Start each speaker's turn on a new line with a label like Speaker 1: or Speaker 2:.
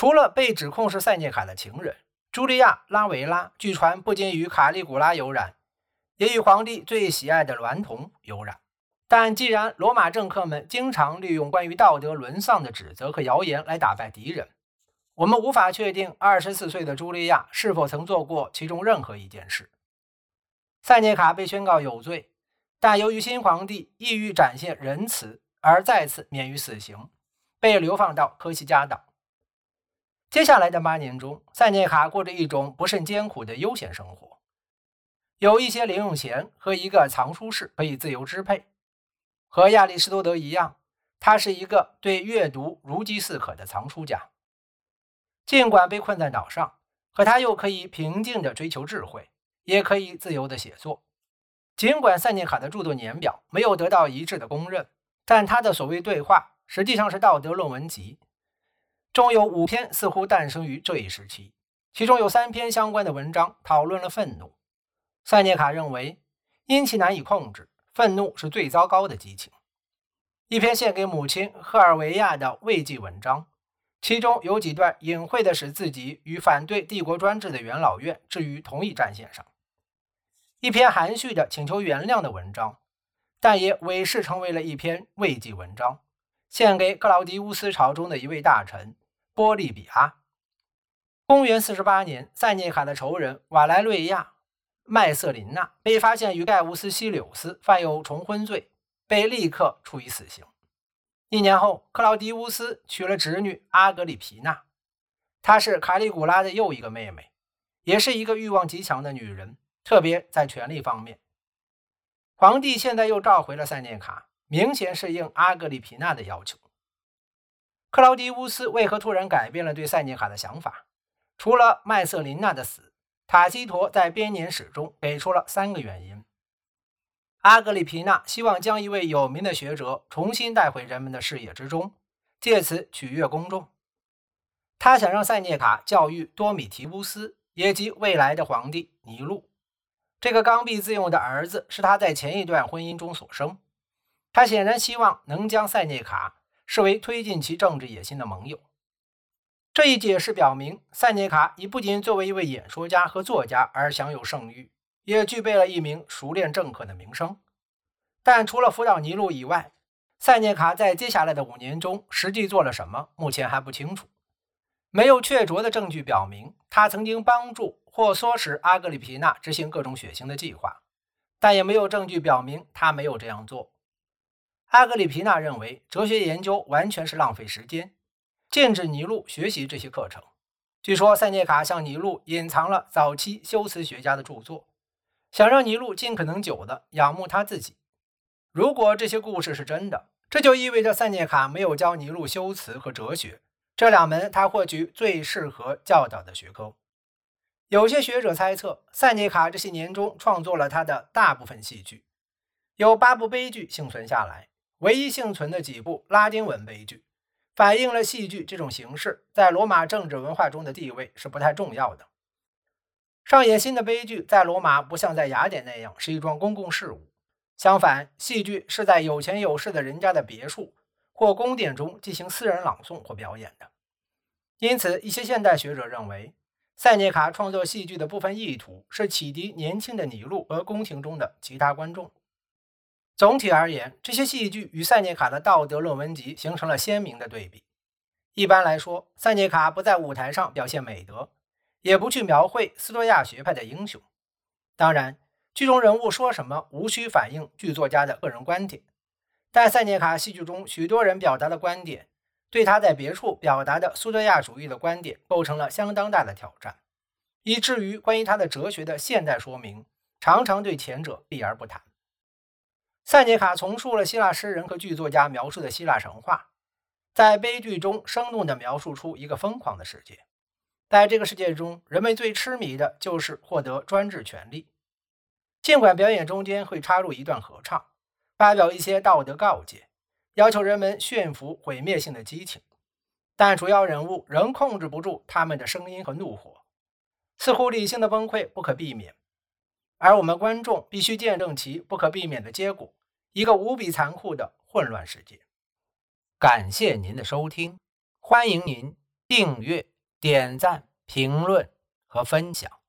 Speaker 1: 除了被指控是塞涅卡的情人，茱莉亚·拉维拉据传不仅与卡利古拉有染，也与皇帝最喜爱的娈童有染。但既然罗马政客们经常利用关于道德沦丧的指责和谣言来打败敌人，我们无法确定二十四岁的茱莉亚是否曾做过其中任何一件事。塞涅卡被宣告有罪，但由于新皇帝意欲展现仁慈，而再次免于死刑，被流放到科西嘉岛。接下来的八年中，塞涅卡过着一种不甚艰苦的悠闲生活，有一些零用钱和一个藏书室可以自由支配。和亚里士多德一样，他是一个对阅读如饥似渴的藏书家。尽管被困在岛上，可他又可以平静地追求智慧，也可以自由地写作。尽管塞涅卡的著作年表没有得到一致的公认，但他的所谓对话实际上是道德论文集。中有五篇似乎诞生于这一时期，其中有三篇相关的文章讨论了愤怒。塞涅卡认为，因其难以控制，愤怒是最糟糕的激情。一篇献给母亲赫尔维亚的慰藉文章，其中有几段隐晦地使自己与反对帝国专制的元老院置于同一战线上。一篇含蓄的请求原谅的文章，但也伪饰成为了一篇慰藉文章，献给克劳迪乌斯朝中的一位大臣。波利比阿。公元四十八年，塞涅卡的仇人瓦莱瑞亚·麦瑟琳娜被发现与盖乌斯·西柳斯犯有重婚罪，被立刻处以死刑。一年后，克劳迪乌斯娶了侄女阿格里皮娜，她是卡里古拉的又一个妹妹，也是一个欲望极强的女人，特别在权力方面。皇帝现在又召回了塞涅卡，明显是应阿格里皮娜的要求。克劳迪乌斯为何突然改变了对塞涅卡的想法？除了麦瑟琳娜的死，塔西佗在编年史中给出了三个原因。阿格里皮娜希望将一位有名的学者重新带回人们的视野之中，借此取悦公众。他想让塞涅卡教育多米提乌斯，也即未来的皇帝尼禄。这个刚愎自用的儿子是他在前一段婚姻中所生。他显然希望能将塞涅卡。视为推进其政治野心的盟友。这一解释表明，塞涅卡已不仅作为一位演说家和作家而享有盛誉，也具备了一名熟练政客的名声。但除了辅导尼禄以外，塞涅卡在接下来的五年中实际做了什么，目前还不清楚。没有确凿的证据表明他曾经帮助或唆使阿格里皮娜执行各种血腥的计划，但也没有证据表明他没有这样做。阿格里皮娜认为，哲学研究完全是浪费时间，禁止尼禄学习这些课程。据说塞涅卡向尼禄隐藏了早期修辞学家的著作，想让尼禄尽可能久地仰慕他自己。如果这些故事是真的，这就意味着塞涅卡没有教尼禄修辞和哲学这两门他或许最适合教导的学科。有些学者猜测，塞涅卡这些年中创作了他的大部分戏剧，有八部悲剧幸存下来。唯一幸存的几部拉丁文悲剧，反映了戏剧这种形式在罗马政治文化中的地位是不太重要的。上演新的悲剧在罗马不像在雅典那样是一桩公共事务，相反，戏剧是在有钱有势的人家的别墅或宫殿中进行私人朗诵或表演的。因此，一些现代学者认为，塞涅卡创作戏剧的部分意图是启迪年轻的尼禄和宫廷中的其他观众。总体而言，这些戏剧与塞涅卡的道德论文集形成了鲜明的对比。一般来说，塞涅卡不在舞台上表现美德，也不去描绘斯多亚学派的英雄。当然，剧中人物说什么无需反映剧作家的个人观点。但塞涅卡戏剧中许多人表达的观点，对他在别处表达的苏多亚主义的观点构成了相当大的挑战，以至于关于他的哲学的现代说明，常常对前者避而不谈。塞涅卡重述了希腊诗人和剧作家描述的希腊神话，在悲剧中生动地描述出一个疯狂的世界。在这个世界中，人们最痴迷的就是获得专制权力。尽管表演中间会插入一段合唱，发表一些道德告诫，要求人们驯服毁灭性的激情，但主要人物仍控制不住他们的声音和怒火，似乎理性的崩溃不可避免，而我们观众必须见证其不可避免的结果。一个无比残酷的混乱世界。感谢您的收听，欢迎您订阅、点赞、评论和分享。